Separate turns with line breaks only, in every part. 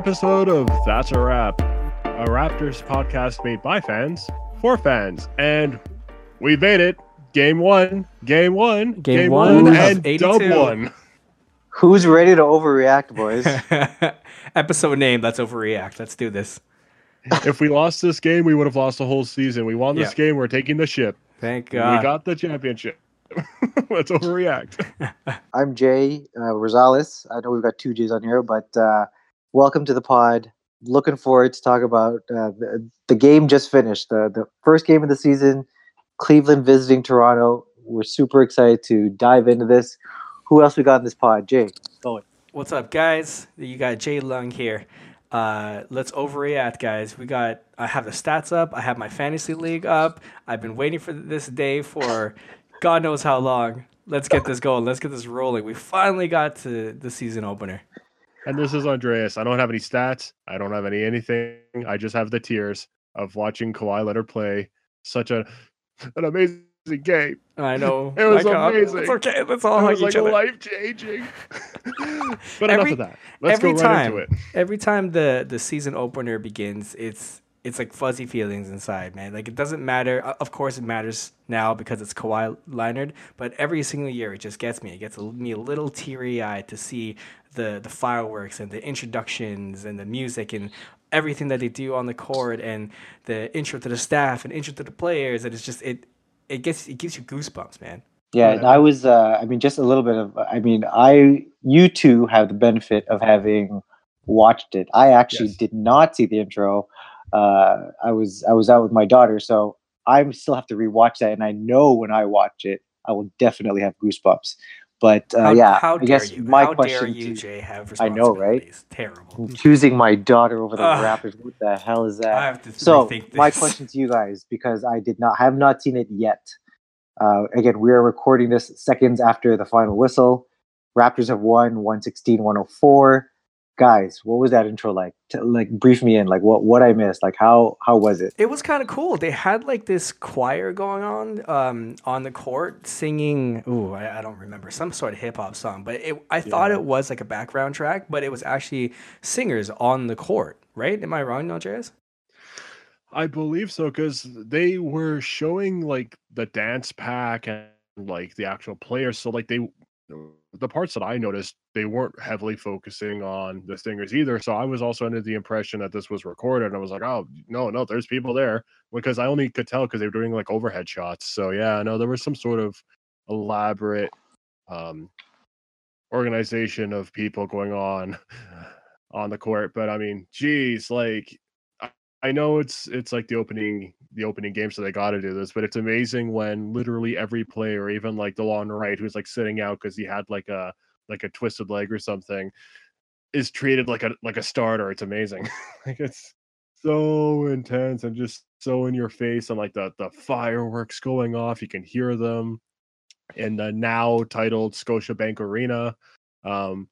another episode of That's a Wrap, a Raptors podcast made by fans for fans. And we made it. Game one, game one,
Game one of
and
82.
dub one.
Who's ready to overreact, boys?
Episode name. Let's overreact. Let's do this.
if we lost this game, we would have lost the whole season. We won this
Yeah.
game. We're taking the ship.
Thank God.
we got the championship. Let's overreact.
I'm Jay uh, Rosales. I know we've got two J's on here, but uh, welcome to the pod. Looking forward to talk about uh, the, the game just finished, the the first game of the season. Cleveland visiting Toronto. We're super excited to dive into this. Who else we got in this pod? Jay. Go.
What's up, guys? You got Jay Lung here. Uh, let's overreact, guys. We got. I have the stats up. I have my fantasy league up. I've been waiting for this day for God knows how long. Let's get this going. Let's get this rolling. We finally got to the season opener.
And this is Andreas. I don't have any stats. I don't have any anything. I just have the tears of watching Kawhi Leonard play such a an amazing game.
I know.
It was
my God.
Uh, amazing.
It's okay. Let's all
it
hug
was like
other.
life changing. but
Every-
enough of that. Let's
every
go right
time.
into it.
every time the the season opener begins, it's it's like fuzzy feelings inside, man. Like it doesn't matter. Uh, of course, it matters now because it's Kawhi Leonard. But every single year, it just gets me. It gets me a little teary eyed to see the the fireworks and the introductions and the music and everything that they do on the court and the intro to the staff and intro to the players. And it's just it it gets it gives you goosebumps, man.
Yeah,
Yeah.
I was. Uh, I mean, just a little bit of. I mean, I. You two have the benefit of having watched it. I actually
Yes.
did not see the intro. Uh, I was. I was out with my daughter, so I still have to rewatch that. And I know when I watch it, I will definitely have goosebumps. But uh,
How,
yeah,
how
I
dare
guess
you?
my
how
question
dare you,
to
Jay, have
I know, right?
Terrible.
choosing my daughter over the
Ugh.
Raptors. What the hell is that?
I have to
So my question to you guys, because I did not have not seen it yet. Uh, again, we are recording this seconds after the final whistle. Raptors have won 116-104. Guys, what was that intro like? T- like brief me in. Like what what I missed. Like how how was it?
It was kind of cool. They had like this choir going on um, on the court singing. Ooh, I, I don't remember some sort of hip hop song, but it, I thought it was like a background track, but it was actually singers on the court. Right? Am I wrong, Andreas?
I believe so because they were showing like the dance pack and like the actual players. So like they, the parts that I noticed, they weren't heavily focusing on the singers either. So I was also under the impression that this was recorded. And I was like, oh no, no, there's people there because I only could tell because they were doing like overhead shots. So yeah, no, there was some sort of elaborate um organization of people going on on the court. But I mean, geez, like I know it's it's like the opening the opening game, so they got to do this. But it's amazing when literally every player, even like DeLon Wright, who's like sitting out because he had like a like a twisted leg or something, is treated like a like a starter. It's amazing. like it's so intense and just so in your face, and like the the fireworks going off, you can hear them in the now titled Scotiabank Arena. Um,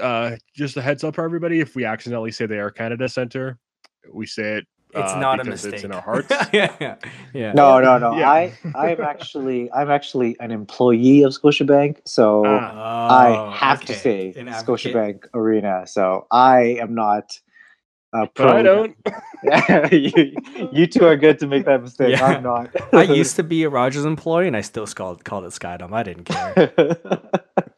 uh, just a heads up for everybody: if we accidentally say the Air Canada Center, we say it.
It's
uh,
not a mistake.
It's in our hearts.
yeah, yeah, yeah.
No, no, no.
Yeah.
I I'm actually I'm actually an employee of Scotiabank, so
Ah.
I
Oh,
have to say
An advocate.
Scotiabank Arena. So I am not. Uh,
but I
pro-
don't.
you, you two are good to make that mistake.
Yeah.
I'm not.
I used to be a Rogers employee, and I still called called it Skydome. I didn't care.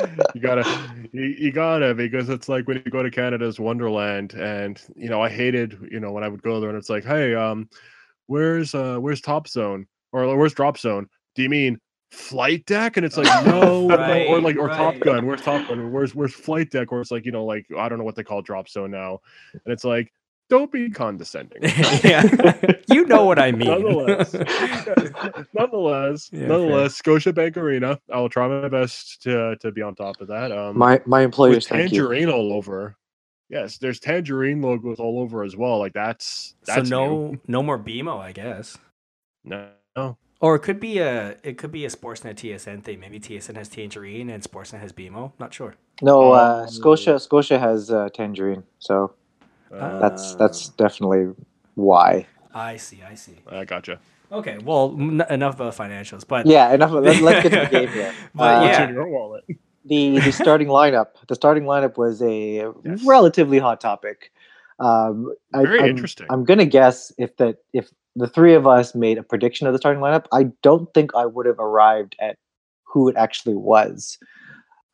you gotta you, you gotta because it's like when you go to canada's wonderland and you know i hated you know when i would go there and it's like hey um where's uh where's top zone or where's drop zone? Do you mean flight deck? And it's like no, no, or like or top gun where's top gun? Where's where's flight deck? Or it's like you know like i don't know what they call drop zone now. And it's like don't be condescending
yeah, you know what I mean.
Nonetheless, nonetheless,
Yeah,
nonetheless, Scotiabank Arena. I will try my best to to be on top of that. Um,
my my
with
employers, thank you.
tangerine all over. Yes, there's tangerine logos all over as well. Like that's
so no,
new.
no more BMO, I guess.
no, no.
Or it could be a it could be a Sportsnet TSN thing. Maybe TSN has Tangerine and Sportsnet has BMO. Not sure.
No, uh,
Oh.
Scotia Scotia has uh, tangerine, so
Uh,
that's
Ah.
that's definitely why.
I see. I see.
I gotcha.
Okay. Well, n- enough about financials, but
Yeah, enough. Of, let, let's get to the game here.
But
Uh,
What's
yeah.
in your wallet?
the the starting lineup. The starting lineup was a
Yes.
relatively hot topic. Um, I,
Very
I'm,
interesting.
I'm gonna guess if that if the three of us made a prediction of the starting lineup, I don't think I would have arrived at who it actually was.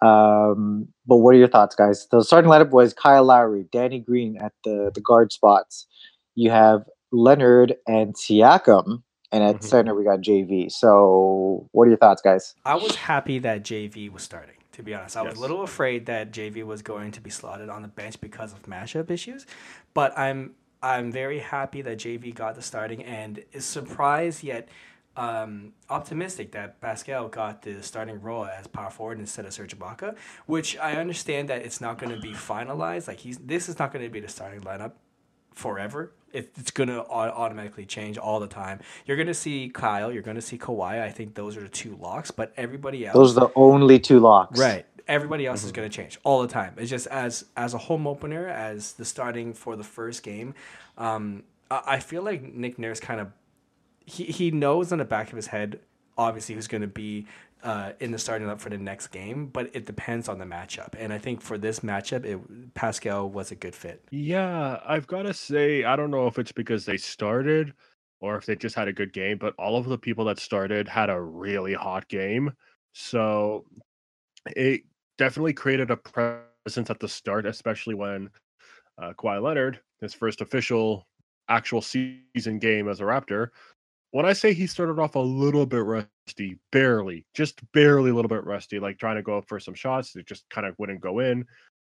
Um, but what are your thoughts, guys? The starting lineup was Kyle Lowry, Danny Green at the the guard spots. You have Leonard and Siakam, and at
Mhm.
center we got JV. So, what are your thoughts, guys?
I was happy that JV was starting. To be honest, I was a little afraid that JV was going to be slotted on the bench because of matchup issues, but I'm I'm very happy that JV got the starting and is surprised yet um, optimistic that Pascal got the starting role as power forward instead of Serge Ibaka, which I understand that it's not going to be finalized. Like he's this is not going to be the starting lineup forever. It, it's going to automatically change all the time. You're going to see Kyle. You're going to see Kawhi. I think those are the two locks. But everybody else,
Those are the only two locks.
right? Everybody else is going to change all the time. It's just as as a home opener, as the starting for the first game. Um, I, I feel like Nick Nurse kind of he he knows in the back of his head, obviously, who's going to be. Uh, in the starting up for the next game, but it depends on the matchup. And I think for this matchup, it, Pascal was a good fit.
Yeah, I've got to say, I don't know if it's because they started or if they just had a good game, but all of the people that started had a really hot game. So it definitely created a presence at the start, especially when uh, Kawhi Leonard, his first official actual season game as a Raptor, when I say he started off a little bit rusty, barely, just barely a little bit rusty, like trying to go up for some shots that just kind of wouldn't go in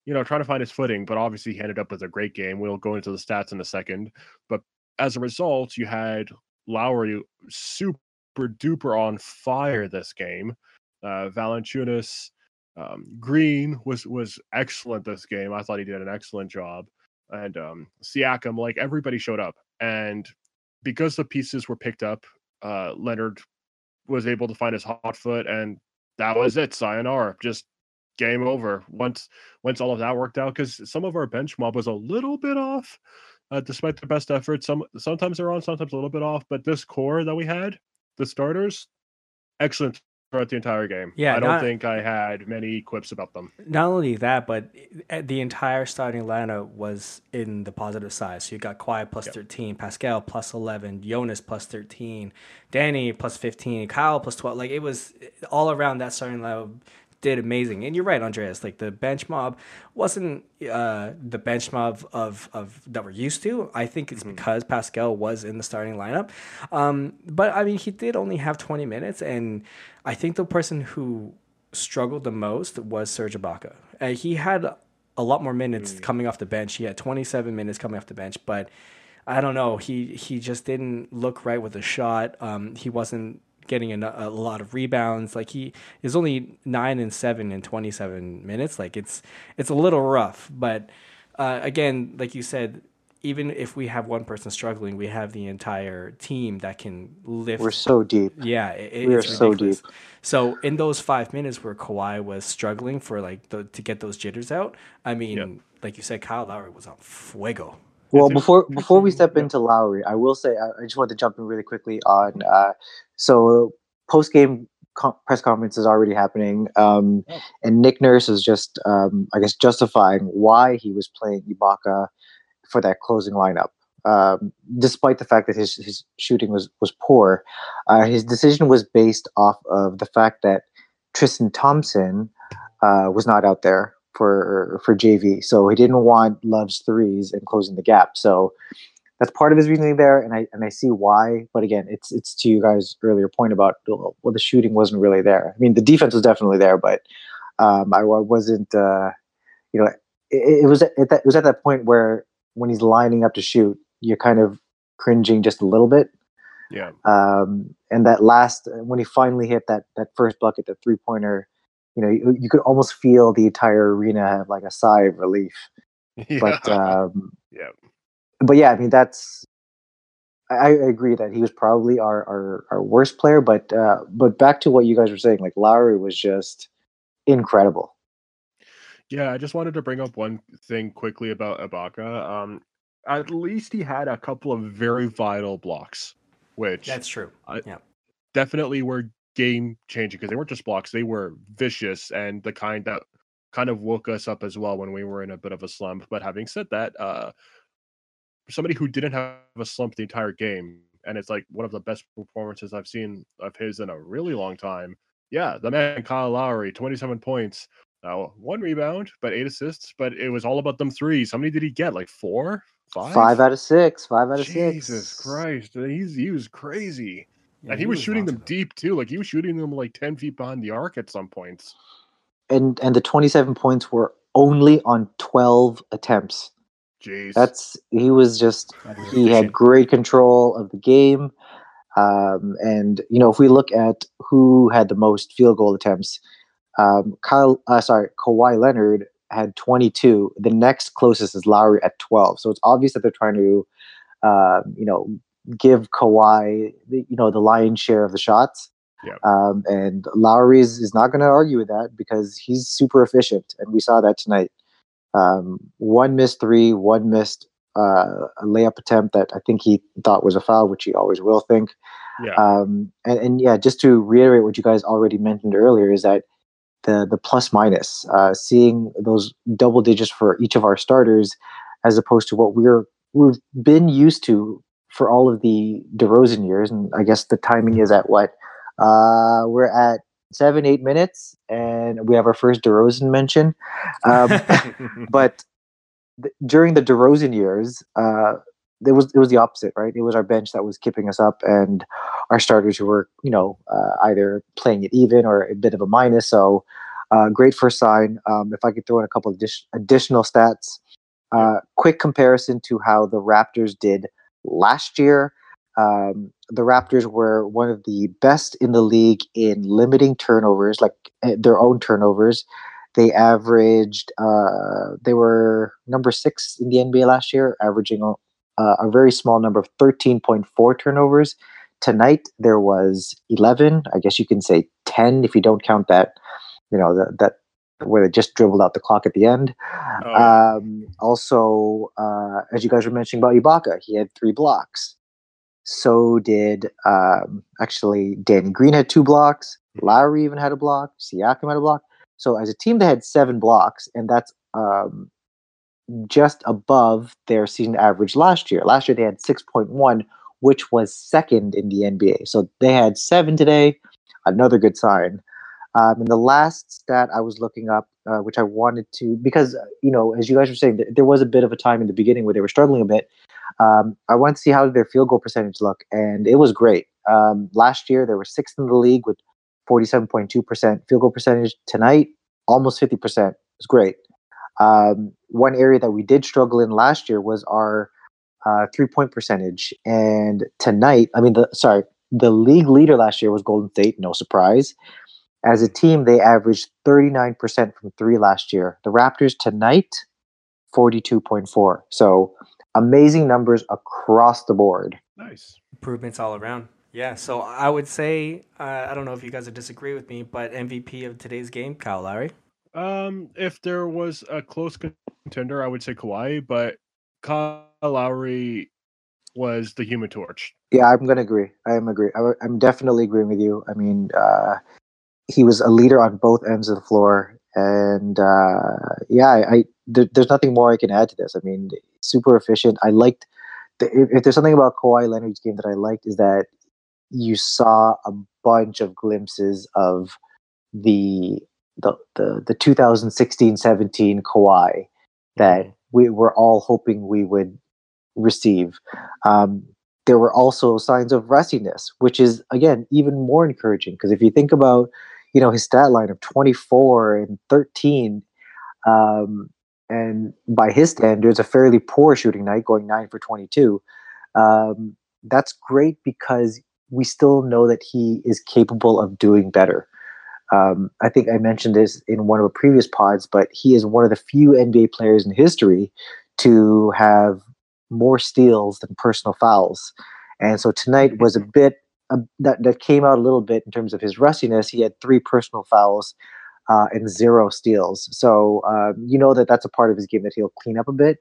you know, trying to find his footing, but obviously he ended up with a great game. We'll go into the stats in a second. But as a result, you had Lowry super duper on fire this game. Uh Valanciunas, um, Green was was excellent this game. I thought he did an excellent job. And um Siakam, like everybody showed up. And because the pieces were picked up, uh Leonard was able to find his hot foot and that was it. Sayonara. Just game over once once all of that worked out because some of our bench mob was a little bit off uh, despite the best effort some sometimes they're on sometimes a little bit off but this core that we had the starters excellent throughout the entire game
Yeah,
i don't
not-
think i had many quips about them
Not only that, but uh, the entire starting lineup was in the positive side. So you got Kawhi plus
Yep.
13, Pascal plus 11, Jonas plus 13, Danny plus 15, Kyle plus 12. Like it was all around that starting lineup did amazing. And you're right, Andreas. Like the bench mob wasn't uh, the bench mob of, of that we're used to. I think it's because Pascal was in the starting lineup. Um, but I mean, he did only have 20 minutes, and I think the person who struggled the most was Serge Ibaka. Uh, he had a lot more minutes coming off the bench. He had 27 minutes coming off the bench, but I don't know. He he just didn't look right with the shot. Um, he wasn't getting a, a lot of rebounds. Like he is only nine and seven in 27 minutes. Like it's it's a little rough. But uh, again, like you said. Even if we have one person struggling, we have the entire team that can lift
We're so deep.
yeah, it,
We are
it's
so deep.
So in those five minutes where Kawhi was struggling for like the, to get those jitters out, I mean,
Yep.
like you said, Kyle Lowry was on fuego.
Well, before before we step into Lowry, I will say I, I just want to jump in really quickly on uh, so post game press conference is already happening, um,
Oh.
and Nick Nurse is just um, I guess justifying why he was playing Ibaka for that closing lineup. Um, despite the fact that his, his shooting was was poor, uh, his decision was based off of the fact that Tristan Thompson uh, was not out there for for JV, so he didn't want Love's threes and closing the gap. So that's part of his reasoning there, and I and I see why. But again, it's it's to you guys' earlier point about well, the shooting wasn't really there. I mean, the defense was definitely there, but um, I, I wasn't. Uh, you know, it, it was at that it was at that point where when he's lining up to shoot, you're kind of cringing just a little bit.
yeah
Um, and that last when he finally hit that that first bucket, the three pointer, you know, you, you could almost feel the entire arena have like a sigh of relief. But um,
Yeah.
but yeah, I mean that's. I, I agree that he was probably our, our, our worst player, but uh, but back to what you guys were saying, like Lowry was just incredible.
Yeah, I just wanted to bring up one thing quickly about Ibaka. Um, at least he had a couple of very vital blocks, which
That's true.
I-
yeah.
definitely were game changing because they weren't just blocks; they were vicious and the kind that kind of woke us up as well when we were in a bit of a slump. But having said that, uh, somebody who didn't have a slump the entire game, and it's like one of the best performances I've seen of his in a really long time. Yeah, the man Kyle Lowry, 27 points, uh, one rebound, but eight assists. But it was all about them threes. How many did he get? Like four, five,
five out of six. Five out of
Jesus
six.
Jesus Christ, he's he was crazy,
Yeah,
and he, was, shooting them deep too. Like he was shooting them like 10 feet behind the arc at some points.
And and the twenty seven points were only on twelve attempts.
Jeez,
That's he was just he had great control of the game. Um, and you know, if we look at who had the most field goal attempts, um, Kyle, uh, sorry, Kawhi Leonard had 22. The next closest is Lowry at 12. So it's obvious that they're trying to, uh, you know, give Kawhi, you know, the lion's share of the shots.
Yeah.
Um, and Lowry is, is not going to argue with that because he's super efficient, and we saw that tonight. Um, one missed three, one missed uh, a layup attempt that I think he thought was a foul, which he always will think.
yeah,
Um, and, and yeah, just to reiterate what you guys already mentioned earlier is that the the plus minus, uh, seeing those double digits for each of our starters, as opposed to what we're we've been used to for all of the DeRozan years, and I guess the timing is at what uh, we're at seven eight minutes, and we have our first DeRozan mention. Um, but th- during the DeRozan years, uh, it was it was the opposite, right? It was our bench that was keeping us up, and our starters who were, you know, uh, either playing it even or a bit of a minus. So, uh, great first sign. Um, if I could throw in a couple of addi- additional stats, uh, quick comparison to how the Raptors did last year. Um, the Raptors were one of the best in the league in limiting turnovers, like eh, their own turnovers. They averaged, uh, they were number six in the NBA last year, averaging uh, a very small number of 13.4 turnovers. Tonight there was 11. I guess you can say 10 if you don't count that, you know, that, that where they just dribbled out the clock at the end.
Oh.
Um, also, uh, as you guys were mentioning about Ibaka, he had three blocks. So did um, actually Danny Green had two blocks. Lowry even had a block. Siakam had a block. So as a team, they had seven blocks, and that's um, just above their season average last year. Last year they had six point one, which was second in the NBA. So they had seven today. Another good sign. Um, and the last stat I was looking up, uh, which I wanted to, because uh, you know, as you guys were saying, th- there was a bit of a time in the beginning where they were struggling a bit. Um, I wanted to see how their field goal percentage look, and it was great. Um, last year they were sixth in the league with forty-seven point two percent field goal percentage. Tonight, almost fifty percent. It's great. Um, one area that we did struggle in last year was our uh, three-point percentage, and tonight, I mean, the sorry, the league leader last year was Golden State. No surprise. As a team, they averaged 39% from three last year. The Raptors tonight, 42.4. So amazing numbers across the board.
nice.
improvements all around. Yeah, so I would say uh, I don't know if you guys would disagree with me, but MVP of today's game, Kyle Lowry.
Um, if there was a close contender, I would say Kawhi, but Kyle Lowry was the Human Torch.
Yeah, I'm going to agree. I am agree. I, am definitely agreeing with you. I mean, uh, he was a leader on both ends of the floor, and uh, yeah, I, I there, there's nothing more I can add to this. I mean, super efficient. I liked. The, if, if there's something about Kawhi Leonard's game that I liked is that you saw a bunch of glimpses of the the the, the 2016-17 Kawhi that we were all hoping we would receive. Um, there were also signs of rustiness, which is again even more encouraging because if you think about, you know, his stat line of 24 and 13, um, and by his standards, a fairly poor shooting night, going nine for 22. Um, that's great because we still know that he is capable of doing better. Um, I think I mentioned this in one of the previous pods, but he is one of the few NBA players in history to have more steals than personal fouls. And so tonight was a bit uh, that that came out a little bit in terms of his rustiness. He had three personal fouls uh, and zero steals. So um, you know that that's a part of his game that he'll clean up a bit.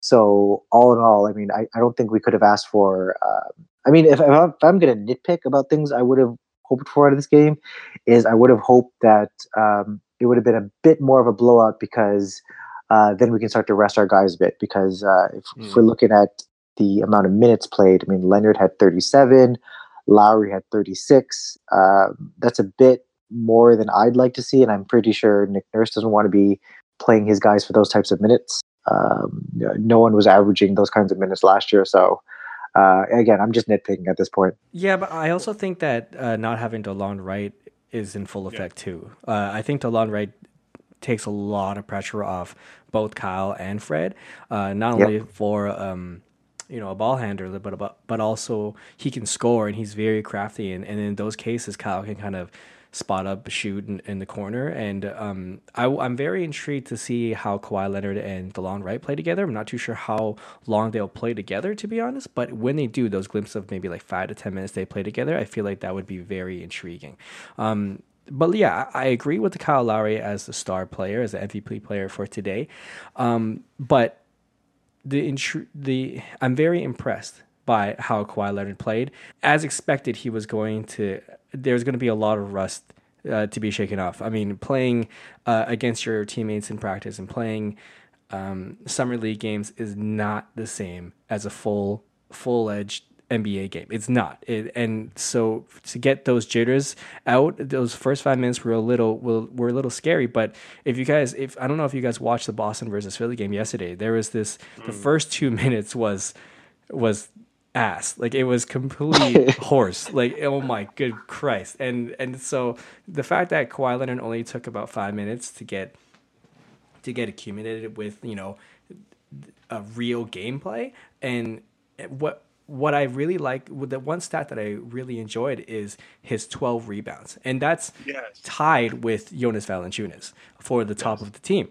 So all in all, I mean, I, I don't think we could have asked for. Uh, I mean, if, if I'm, if I'm going to nitpick about things, I would have hoped for out of this game is I would have hoped that um, it would have been a bit more of a blowout because uh, then we can start to rest our guys a bit. Because uh, if, mm. if, we're looking at the amount of minutes played, I mean, Leonard had 37, Lowry had 36. Uh, that's a bit more than I'd like to see, and I'm pretty sure Nick Nurse doesn't want to be playing his guys for those types of minutes. Um, no one was averaging those kinds of minutes last year, so uh, again, I'm just nitpicking at this point.
Yeah, but I also think that uh, not having DeLon Wright is in full effect yeah. too. Uh, I think DeLon Wright takes a lot of pressure off both Kyle and Fred, uh, not only yep. for um, you know a ball handler, but but but also he can score and he's very crafty. And, and in those cases, Kyle can kind of spot up, shoot in, in the corner. And um, I, am very intrigued to see how Kawhi Leonard and DeLon Wright play together. I'm not too sure how long they'll play together, to be honest. But when they do, those glimpses of maybe like five to 10 minutes they play together, I feel like that would be very intriguing. Um, but yeah, I agree with the Kyle Lowry as the star player, as the MVP player for today. Um, but the the I'm very impressed by how Kawhi Leonard played. As expected, he was going to. There's going to be a lot of rust uh, to be shaken off. I mean, playing uh, against your teammates in practice and playing um, summer league games is not the same as a full full edged NBA game. It's not. It, and so to get those jitters out, those first five minutes were a little were, were a little scary. But if you guys, if I don't know if you guys watched the Boston versus Philly game yesterday, there was this. Mm. The first two minutes was was ass. Like it was complete horse. Like oh my good Christ. And and so the fact that Kawhi Leonard only took about five minutes to get to get accumulated with you know a real gameplay and what what I really like, the one stat that I really enjoyed is his 12 rebounds, and that's yes. tied with Jonas Valanciunas for the top yes. of the team.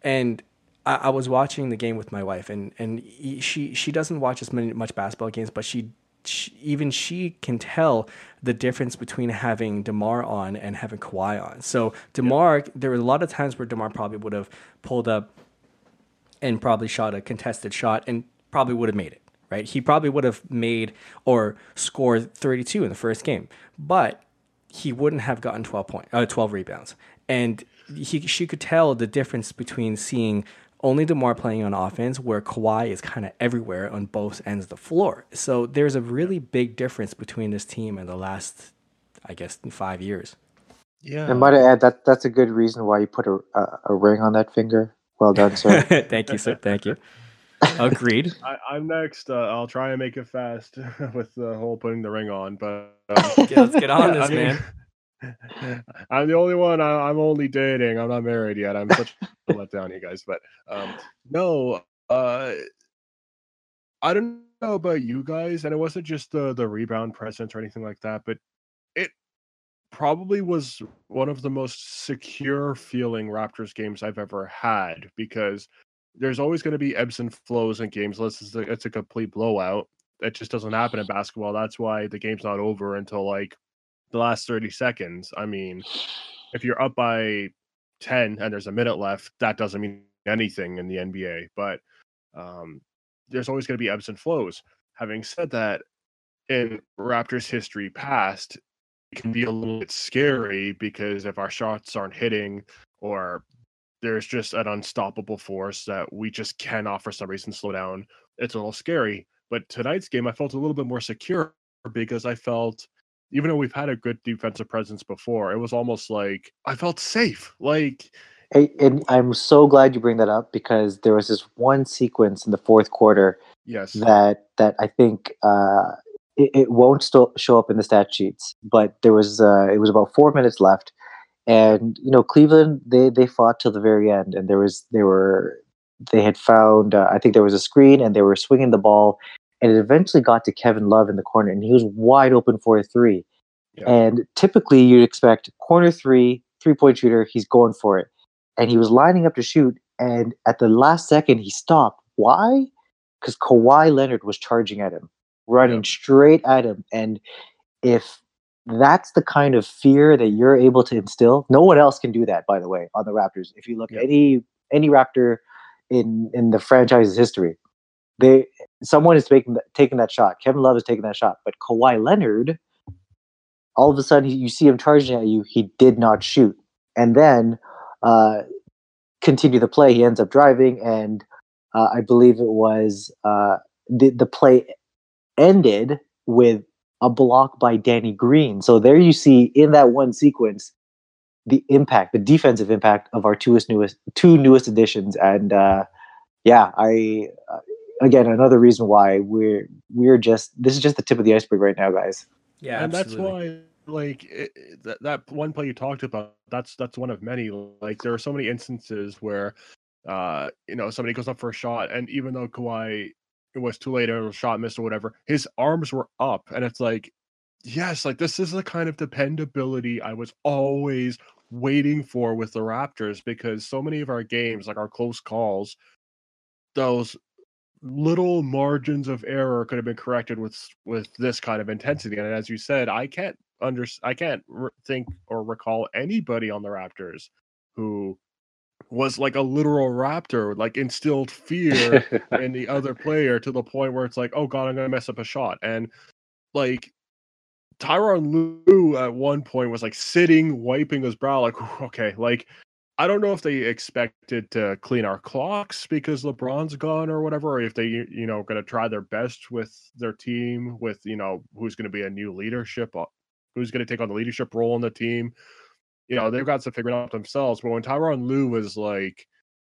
And I, I, was watching the game with my wife, and and she she doesn't watch as many much basketball games, but she, she even she can tell the difference between having Demar on and having Kawhi on. So Demar, there were a lot of times where Demar probably would have pulled up and probably shot a contested shot and probably would have made it right? He probably would have made or scored 32 in the first game, but he wouldn't have gotten 12 point, uh, 12 rebounds. And he, she could tell the difference between seeing only DeMar playing on offense, where Kawhi is kind of everywhere on both ends of the floor. So there's a really big difference between this team and the last, I guess, five years.
Yeah. And might I add that that's a good reason why you put a, a, a ring on that finger. Well done, sir.
Thank you, sir. Thank you. Agreed.
I, am next. Uh, I'll try and make it fast with the whole putting the ring on, but um,
let's get on this, I mean,
man. I'm the only one. I, am only dating. I'm not married yet. I'm such a letdown, you guys. But um, no, uh, I don't know about you guys, and it wasn't just the the rebound presence or anything like that, but it probably was one of the most secure feeling Raptors games I've ever had because there's always going to be ebbs and flows in games unless it's a, it's a complete blowout. That just doesn't happen in basketball. That's why the game's not over until like the last 30 seconds. I mean, if you're up by 10 and there's a minute left, that doesn't mean anything in the NBA. But um, there's always going to be ebbs and flows. Having said that, in Raptors history past, it can be a little bit scary because if our shots aren't hitting or there's just an unstoppable force that we just cannot for some reason slow down. It's a little scary. But tonight's game, I felt a little bit more secure because I felt, even though we've had a good defensive presence before, it was almost like I felt safe. Like,
hey, and I'm so glad you bring that up because there was this one sequence in the fourth quarter.
Yes.
That that I think uh, it, it won't still show up in the stat sheets, but there was uh, it was about four minutes left and you know Cleveland they they fought till the very end, and there was they were they had found uh, I think there was a screen, and they were swinging the ball, and it eventually got to Kevin Love in the corner, and he was wide open for a three. Yeah. And typically you'd expect corner three, three point shooter, he's going for it, and he was lining up to shoot, and at the last second he stopped. Why? Because Kawhi Leonard was charging at him, running yeah. straight at him, and if that's the kind of fear that you're able to instill. No one else can do that, by the way, on the Raptors. If you look at any any Raptor in in the franchise's history, they someone is taking taking that shot. Kevin Love is taking that shot, but Kawhi Leonard all of a sudden, you see him charging at you. He did not shoot, and then uh, continue the play. He ends up driving, and uh, I believe it was uh, the the play ended with a block by Danny Green. So there you see in that one sequence the impact, the defensive impact of our two newest two newest additions, and uh, yeah, I uh, again another reason why we're we're just this is just the tip of the iceberg right now, guys.
Yeah,
and
absolutely.
that's why like it, it- that, that one play you talked about that's that's one of many like there are so many instances where uh you know somebody goes up for a shot and even though Kawhi it was too late or shot missed or whatever his arms were up and it's like yes like this is the kind of dependability I was always waiting for with the Raptors because so many of our games like our close calls those little margins of error could have been corrected with with this kind of intensity. And as you said i can't under i can't r- think or recall anybody on the raptors who was like a literal raptor like instilled fear in the other player to the point where it's like oh god i'm gonna mess up a shot and like Tyronn Lue at one point was like sitting, wiping his brow, like, okay, like I don't know if they expected to clean our clocks because LeBron's gone or whatever, or if they, you you know, going to try their best with their team, with you know, who's going to be a new leadership, uh, who's going to take on the leadership role in the team. You know, they've got to figure it out themselves. But when Tyronn Lue was like,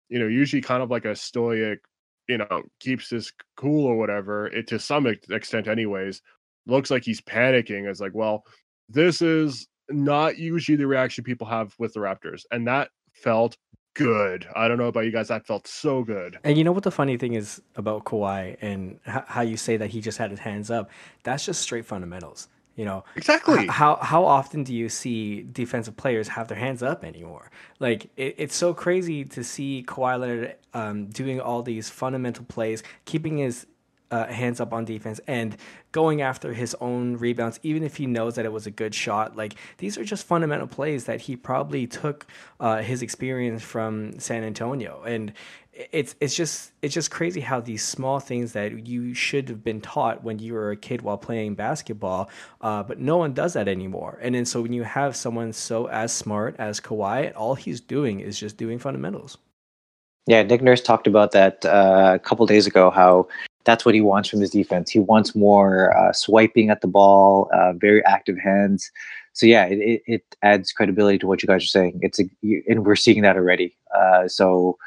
you know, usually kind of like a stoic, you know, keeps his cool or whatever, it to some extent, anyways looks like he's panicking. It's like, well, this is not usually the reaction people have with the Raptors, and that felt good. I don't know about you guys, that felt so good.
And you know what the funny thing is about Kawhi and h- how you say that he just had his hands up? That's just straight fundamentals. You know,
Exactly.
How how often do you see defensive players have their hands up anymore? Like it, it's so crazy to see Kawhi Leonard um, doing all these fundamental plays, keeping his uh, hands up on defense and going after his own rebounds, even if he knows that it was a good shot. Like these are just fundamental plays that he probably took uh, his experience from San Antonio, and it's it's just it's just crazy how these small things that you should have been taught when you were a kid while playing basketball, uh, but no one does that anymore. And then so when you have someone so as smart as Kawhi, all he's doing is just doing fundamentals.
Yeah, Nick Nurse talked about that uh, a couple days ago. How that's what he wants from his defense. He wants more uh, swiping at the ball, uh, very active hands. So yeah, it, it, it adds credibility to what you guys are saying. It's a, and we're seeing that already. Uh, so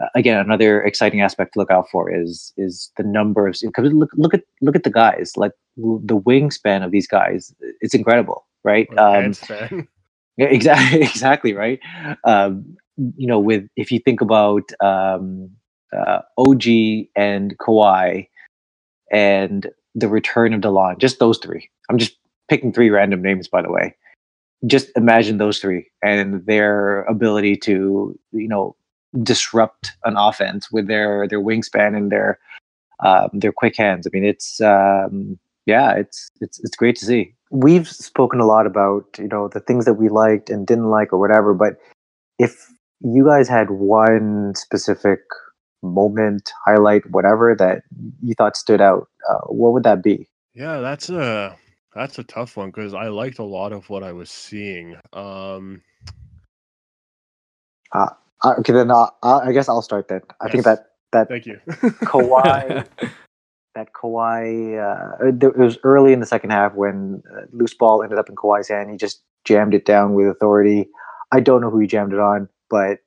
uh, again, another exciting aspect to look out for is is the number of because look look at look at the guys like the wingspan of these guys. It's incredible, right? Um, yeah, exactly, exactly right. Um, you know, with if you think about um, uh, OG and Kawhi and the return of Delon, just those three. I'm just picking three random names, by the way. Just imagine those three and their ability to, you know, disrupt an offense with their their wingspan and their um, their quick hands. I mean, it's um, yeah, it's it's it's great to see. We've spoken a lot about you know the things that we liked and didn't like or whatever, but if you guys had one specific moment, highlight, whatever that you thought stood out, uh, what would that be?
Yeah, that's a that's a tough one because I liked a lot of what I was seeing. Um
Uh, okay, then uh, uh, I guess I'll start then. I think that that
thank you.
Kawhi that Kawhi. Uh, it was early in the second half when uh, loose ball ended up in Kawhi's hand. He just jammed it down with authority. I don't know who he jammed it on, but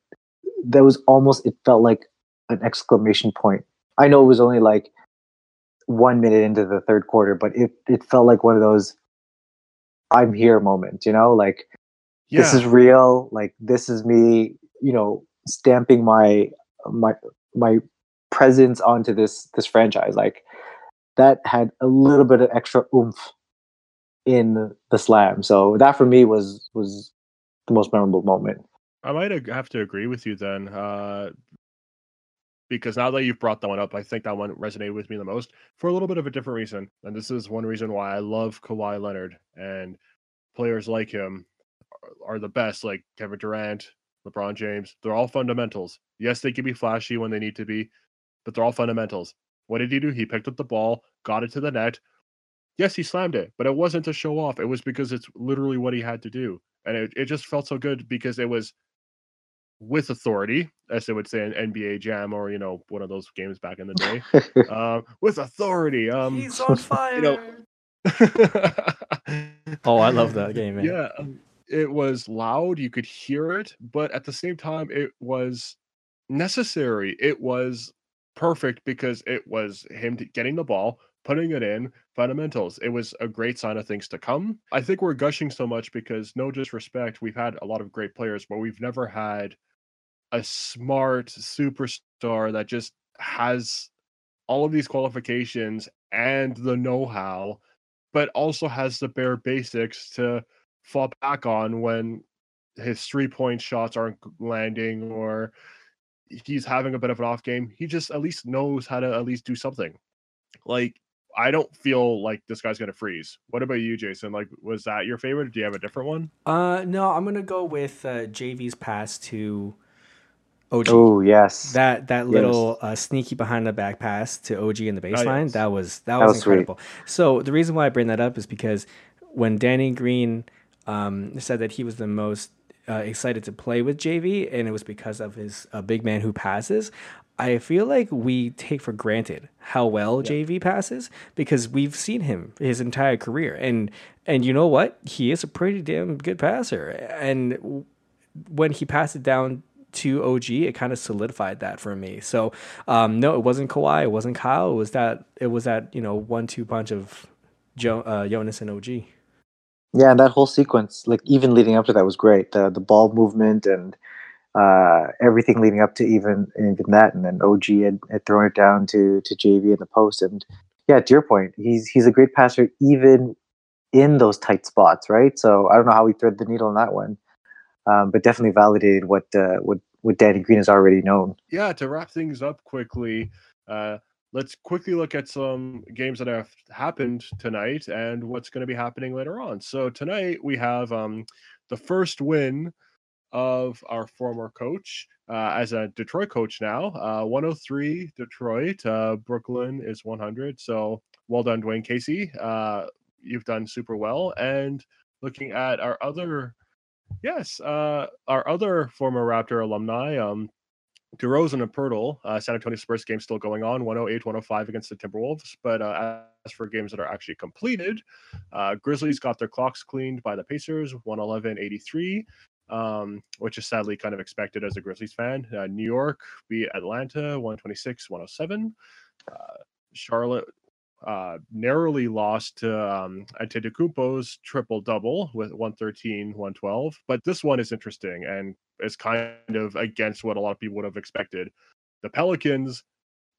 that was almost. It felt like an exclamation point. I know it was only like one minute into the third quarter, but it it felt like one of those "I'm here" moments. You know, like
yeah.
this is real. Like this is me. You know, stamping my my my presence onto this this franchise. Like that had a little bit of extra oomph in the slam. So that for me was was the most memorable moment.
I might have to agree with you then, uh, because now that you've brought that one up, I think that one resonated with me the most for a little bit of a different reason. And this is one reason why I love Kawhi Leonard and players like him are, the best, like Kevin Durant, LeBron James. They're all fundamentals. Yes, they can be flashy when they need to be, but they're all fundamentals. What did he do? He picked up the ball, got it to the net, yes, he slammed it, but it wasn't to show off. It was because it's literally what he had to do. And it, it just felt so good because it was with authority, as they would say in NBA Jam or, you know, one of those games back in the day. um, with authority. Um,
He's on fire.
know,
oh, I love that game, man.
Yeah, um, it was loud. You could hear it, but at the same time, it was necessary. It was perfect because it was him getting the ball, putting it in, fundamentals. It was a great sign of things to come. I think we're gushing so much because, no disrespect, we've had a lot of great players, but we've never had a smart superstar that just has all of these qualifications and the know-how but also has the bare basics to fall back on when his three point shots aren't landing or he's having a bit of an off game. He just at least knows how to at least do something. Like, I don't feel like this guy's gonna freeze. What about you, Jason? Like, was that your favorite? Do you have a different one?
Uh, no, I'm gonna go with uh, JV's pass to OG.
Oh yes,
That that little uh, sneaky behind the back pass to OG in the baseline
yes.
that was that,
That
was,
was sweet.
incredible. So the reason why I bring that up is because when Danny Green um, said that he was the most uh, excited to play with JV, and it was because of his uh, big man who passes. I feel like we take for granted how well JV passes because we've seen him his entire career, and and you know what, he is a pretty damn good passer, and when he passed it down to OG, it kind of solidified that for me. So um, no, it wasn't Kawhi, it wasn't Kyle. It was that it was that you know one two punch of jo- uh, Jonas and OG.
yeah, and that whole sequence, like even leading up to that, was great. The the ball movement and uh, everything leading up to even even that, and then OG had, had thrown it down to to JV in the post, and yeah, to your point, he's he's a great passer even in those tight spots, right? So I don't know how we thread the needle on that one, um, but definitely validated what uh, what what Danny Green has already known.
yeah, to wrap things up quickly, uh, let's quickly look at some games that have happened tonight and what's going to be happening later on. So tonight we have um, the first win of our former coach uh, as a Detroit coach now. Uh, 103 Detroit. Uh, Brooklyn is 100. So well done, Dwayne Casey. Uh, you've done super well. And looking at our other, yes, uh, our other former Raptor alumni, um, DeRozan and Poeltl, uh, San Antonio Spurs game still going on, 108 105 against the Timberwolves. But uh, as for games that are actually completed, uh, Grizzlies got their clocks cleaned by the Pacers, 111 83, um, which is sadly kind of expected as a Grizzlies fan. Uh, New York beat Atlanta, 126 107. Uh, Charlotte uh, narrowly lost to um, Antetokounmpo's triple double with 113 112. But this one is interesting and is kind of against what a lot of people would have expected. The Pelicans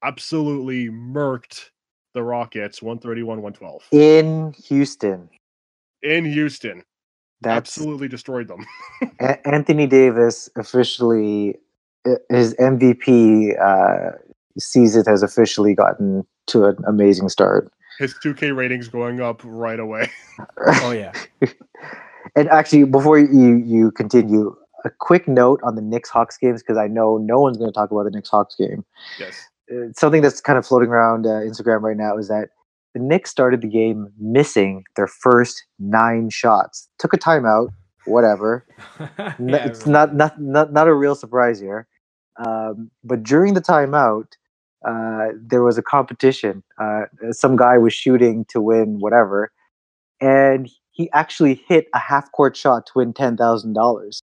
absolutely murked the Rockets 131 112
In Houston,
in Houston.
that's
Absolutely destroyed them.
Anthony Davis officially his MVP uh, season has officially gotten to an amazing start.
His 2K ratings going up right away.
Oh yeah,
and actually, before you you continue, a quick note on the Knicks Hawks games because I know no one's going to talk about the Knicks Hawks game.
yes.
Uh, something that's kind of floating around uh, Instagram right now is that the Knicks started the game missing their first nine shots. Took a timeout, whatever.
Yeah,
it's
right.
not, not not not a real surprise here. Um, but during the timeout, uh, there was a competition. Uh, some guy was shooting to win whatever, and he actually hit a half court shot to win ten thousand dollars.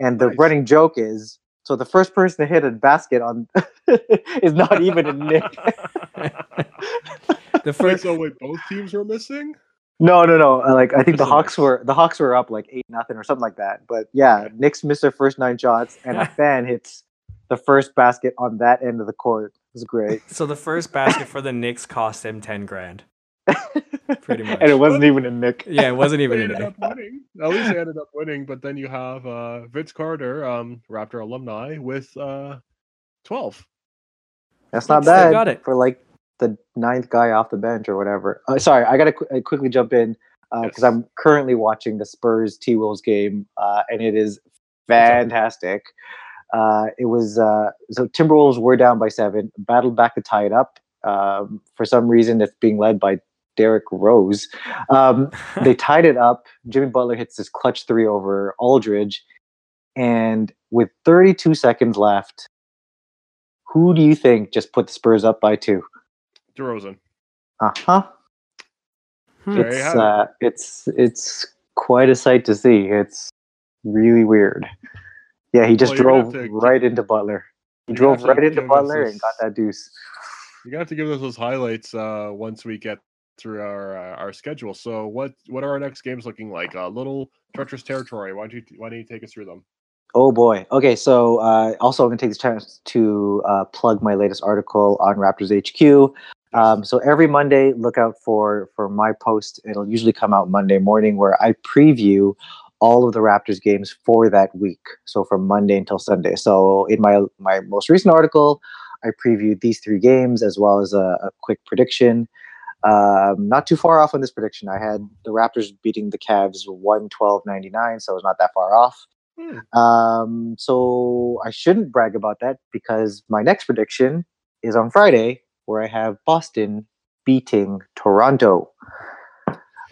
And the
Nice.
running joke is so the first person to hit a basket on is not even a Knick.
the
Wait,
first
so wait, both teams were missing?
No, no, no. uh, Like I think the Hawks were the Hawks were up like eight nothing or something like that. But yeah, Knicks missed their first nine shots, and a fan hits the first basket on that end of the court. It was great.
so the first basket for the Knicks cost him ten grand. Pretty much.
and it wasn't even a Knick.
Yeah, it wasn't
They
even
ended
in
up winning. At least they ended up winning. But then you have uh, Vince Carter, um, Raptor alumni, with uh, 12.
That's not
Still
bad
got it.
for like the ninth guy off the bench or whatever. Uh, sorry, I gotta qu- uh, quickly jump in because
Yes.
I'm currently watching the Spurs T Wolves game, uh, and it is fantastic. Uh, it was uh, so Timberwolves were down by seven, battled back to tie it up. Um, for some reason, it's being led by Derrick Rose. Um, they tied it up. Jimmy Butler hits this clutch three over Aldridge, and with 32 seconds left, who do you think just put the Spurs up by two?
DeRozan.
Uh huh.
Hmm.
It's uh, it's it's quite a sight to see. It's really weird. Yeah, he just
Well, you're gonna have
drove
to-
right into Butler. He drove right into Butler and got that deuce.
You're gonna have to give us those highlights uh, once we get through our uh, our schedule. So what what are our next games looking like? A little treacherous territory. Why don't you why don't you take us through them?
Oh boy. Okay, so uh, also I'm gonna take this chance to uh, plug my latest article on Raptors HQ. Um, so every Monday, look out for for my post. It'll usually come out Monday morning, where I preview all of the Raptors games for that week. So from Monday until Sunday. So in my my most recent article, I previewed these three games as well as a, a quick prediction. Um, not too far off on this prediction. I had the Raptors beating the Cavs 112.99, so I was not that far off.
Hmm.
Um, so I shouldn't brag about that because my next prediction is on Friday, where I have Boston beating Toronto.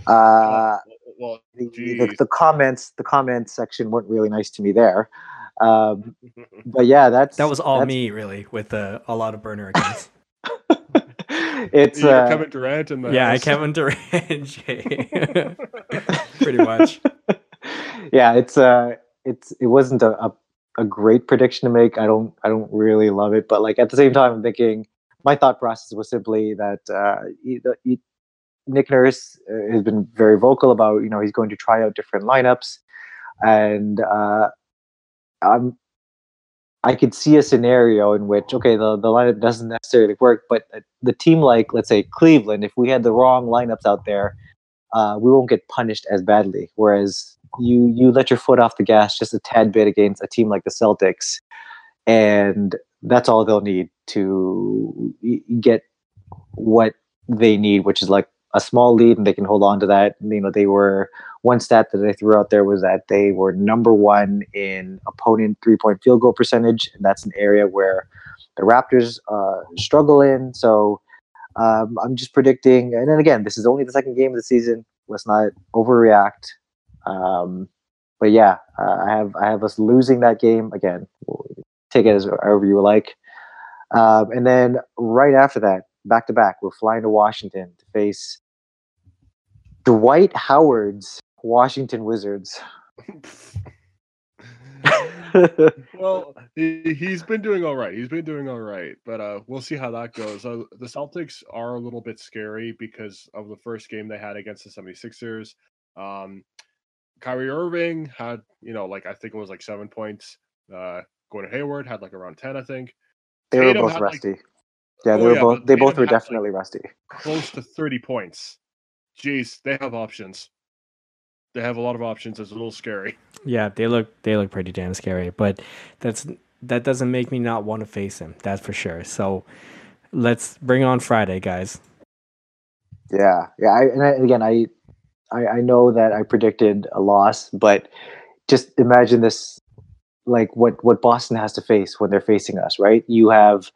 Uh,
well,
the, the, the comments, the comments section weren't really nice to me there. Um, but yeah, that's
That was all
that's-
me, really, with uh, a lot of burner accounts.
it's
You're
uh,
Kevin Durant in the
yeah,
house.
Kevin Durant, Pretty much.
yeah, it's uh, it's it wasn't a, a a great prediction to make. I don't I don't really love it, but like at the same time, I'm thinking my thought process was simply that uh, he, the, he, Nick Nurse uh, has been very vocal about you know he's going to try out different lineups, and uh, I'm I could see a scenario in which okay the the lineup doesn't necessarily work, but the team like let's say Cleveland, if we had the wrong lineups out there, uh, we won't get punished as badly. Whereas you you let your foot off the gas just a tad bit against a team like the Celtics, and that's all they'll need to get what they need, which is like a small lead, and they can hold on to that. You know, they were one stat that I threw out there was that they were number one in opponent three point field goal percentage, and that's an area where the Raptors uh, struggle in. So um, I'm just predicting, and then again, this is only the second game of the season. Let's not overreact. Um, but yeah, uh, I have I have us losing that game again. Take it as however you like. Um, and then right after that, back to back, we're flying to Washington to face Dwight Howard's Washington Wizards.
well, he, he's been doing all right. He's been doing all right, but uh, we'll see how that goes. Uh, the Celtics are a little bit scary because of the first game they had against the 76ers. Um, Kyrie Irving had, you know, like I think it was like seven points. Uh, Gordon Hayward had like around 10, I think.
they were both
had, like-
rusty. yeah, they
Oh,
were
yeah,
both. They both were
had, like-
definitely rusty.
Close to 30 points. Jeez, they have options. They have a lot of options. It's a little scary.
Yeah, they look they look pretty damn scary, but that's that doesn't make me not want to face him. That's for sure. So let's bring on Friday, guys.
Yeah, yeah. I, and I, again, I, I, I know that I predicted a loss, but just imagine this, like what what Boston has to face when they're facing us, right? You have,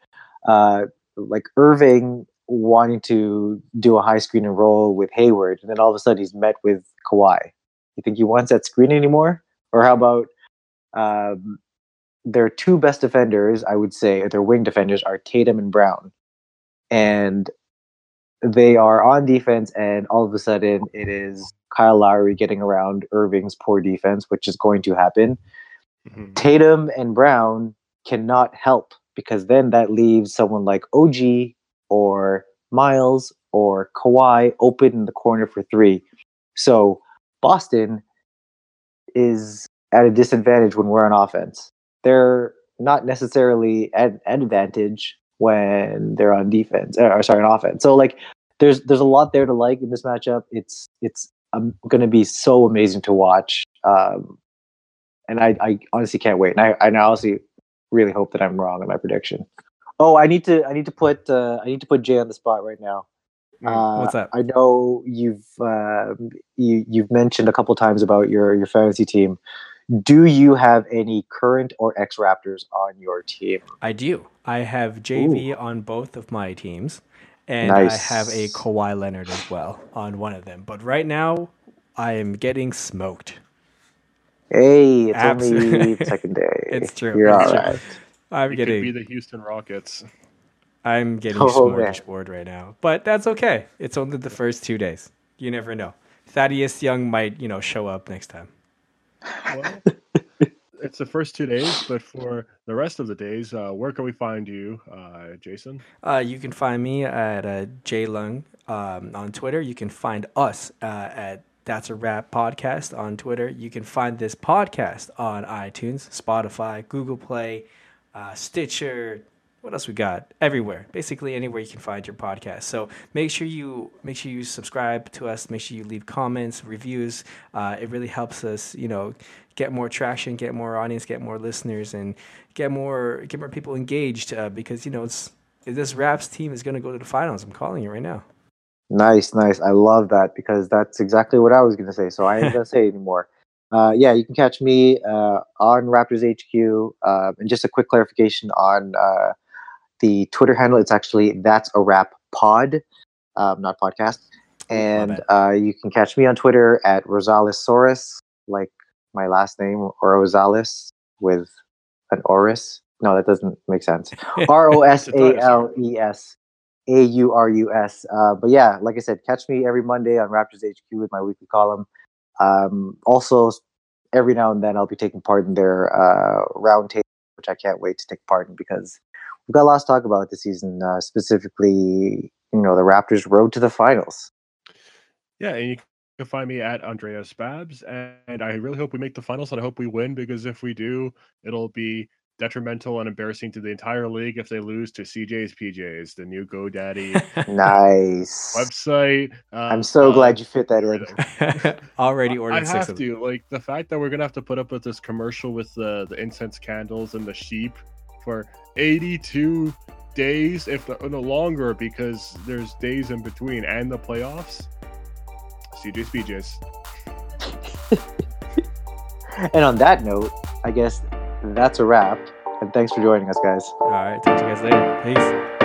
uh, like Irving wanting to do a high screen and roll with Hayward, and then all of a sudden he's met with Kawhi. You think he wants that screen anymore? Or how about um, their two best defenders? I would say their wing defenders are Tatum and Brown, and they are on defense, and all of a sudden it is Kyle Lowry getting around Irving's poor defense, which is going to happen.
Mhm.
Tatum and Brown cannot help because then that leaves someone like OG or Miles or Kawhi open in the corner for three. So Boston is at a disadvantage when we're on offense. They're not necessarily at an advantage when they're on defense or sorry on offense. So like there's there's a lot there to like in this matchup. It's it's um, going to be so amazing to watch. Um, and I, I honestly can't wait. And I, and I honestly really hope that I'm wrong in my prediction. Oh, I need to I need to put uh, I need to put Jay on the spot right now. Uh,
What's that?
I know you've uh, you you've mentioned a couple times about your your fantasy team. Do you have any current or ex Raptors on your team?
I do. I have JV on both of my teams, and I have a Kawhi Leonard as well on one of them. But right now, I am getting smoked.
Hey, it's only second day.
It's true.
You're
It's
all
true.
right.
I'm
It could be the Houston Rockets.
I'm getting
Oh, man.
smorgasbord right now, but that's okay. It's only the first two days. You never know. Thaddeus Young might, you know, show up next time.
Well, it's the first two days, but for the rest of the days, uh, where can we find you, uh, Jason?
Uh, you can find me at uh, JLung um, on Twitter. You can find us uh, at That's a Rap Podcast on Twitter. You can find this podcast on iTunes, Spotify, Google Play, uh, Stitcher. What else we got? Everywhere, basically anywhere you can find your podcast. So make sure you make sure you subscribe to us. Make sure you leave comments, reviews. Uh, it really helps us, you know, get more traction, get more audience, get more listeners, and get more get more people engaged. Uh, because you know it's this Raps team is going to go to the finals. I'm calling it right now.
Nice, nice. I love that because that's exactly what I was going to say. So I ain't going to say anymore. Uh, yeah, you can catch me uh, on Raptors HQ. Uh, and just a quick clarification on uh, the Twitter handle. It's actually that's a rap pod, um, not podcast. And uh, you can catch me on Twitter at Rosalesaurus, like my last name, or Rosales with an Oris. No, that doesn't make sense. R O S A L E S A U R U S. Uh, But yeah, like I said, catch me every Monday on Raptors HQ with my weekly column. Um, also, every now and then I'll be taking part in their uh, roundtable, which I can't wait to take part in because we've got lots to talk about this season, uh, specifically, you know, the Raptors' road to the finals.
Yeah, and you can find me at Andreas Babs, and I really hope we make the finals, and I hope we win because if we do, it'll be detrimental and embarrassing to the entire league if they lose to CJ's PJs, the new GoDaddy
Nice.
website. Uh,
I'm so
uh,
glad you fit that in.
everything.
Already
I
ordered six
have
of them.
to like the fact that we're gonna have to put up with this commercial with the the incense candles and the sheep for 82 days, if not no longer, because there's days in between and the playoffs. CJ's PJs.
And on that note, I guess that's a wrap. And thanks for joining us, guys.
All right, talk to you guys later. Peace.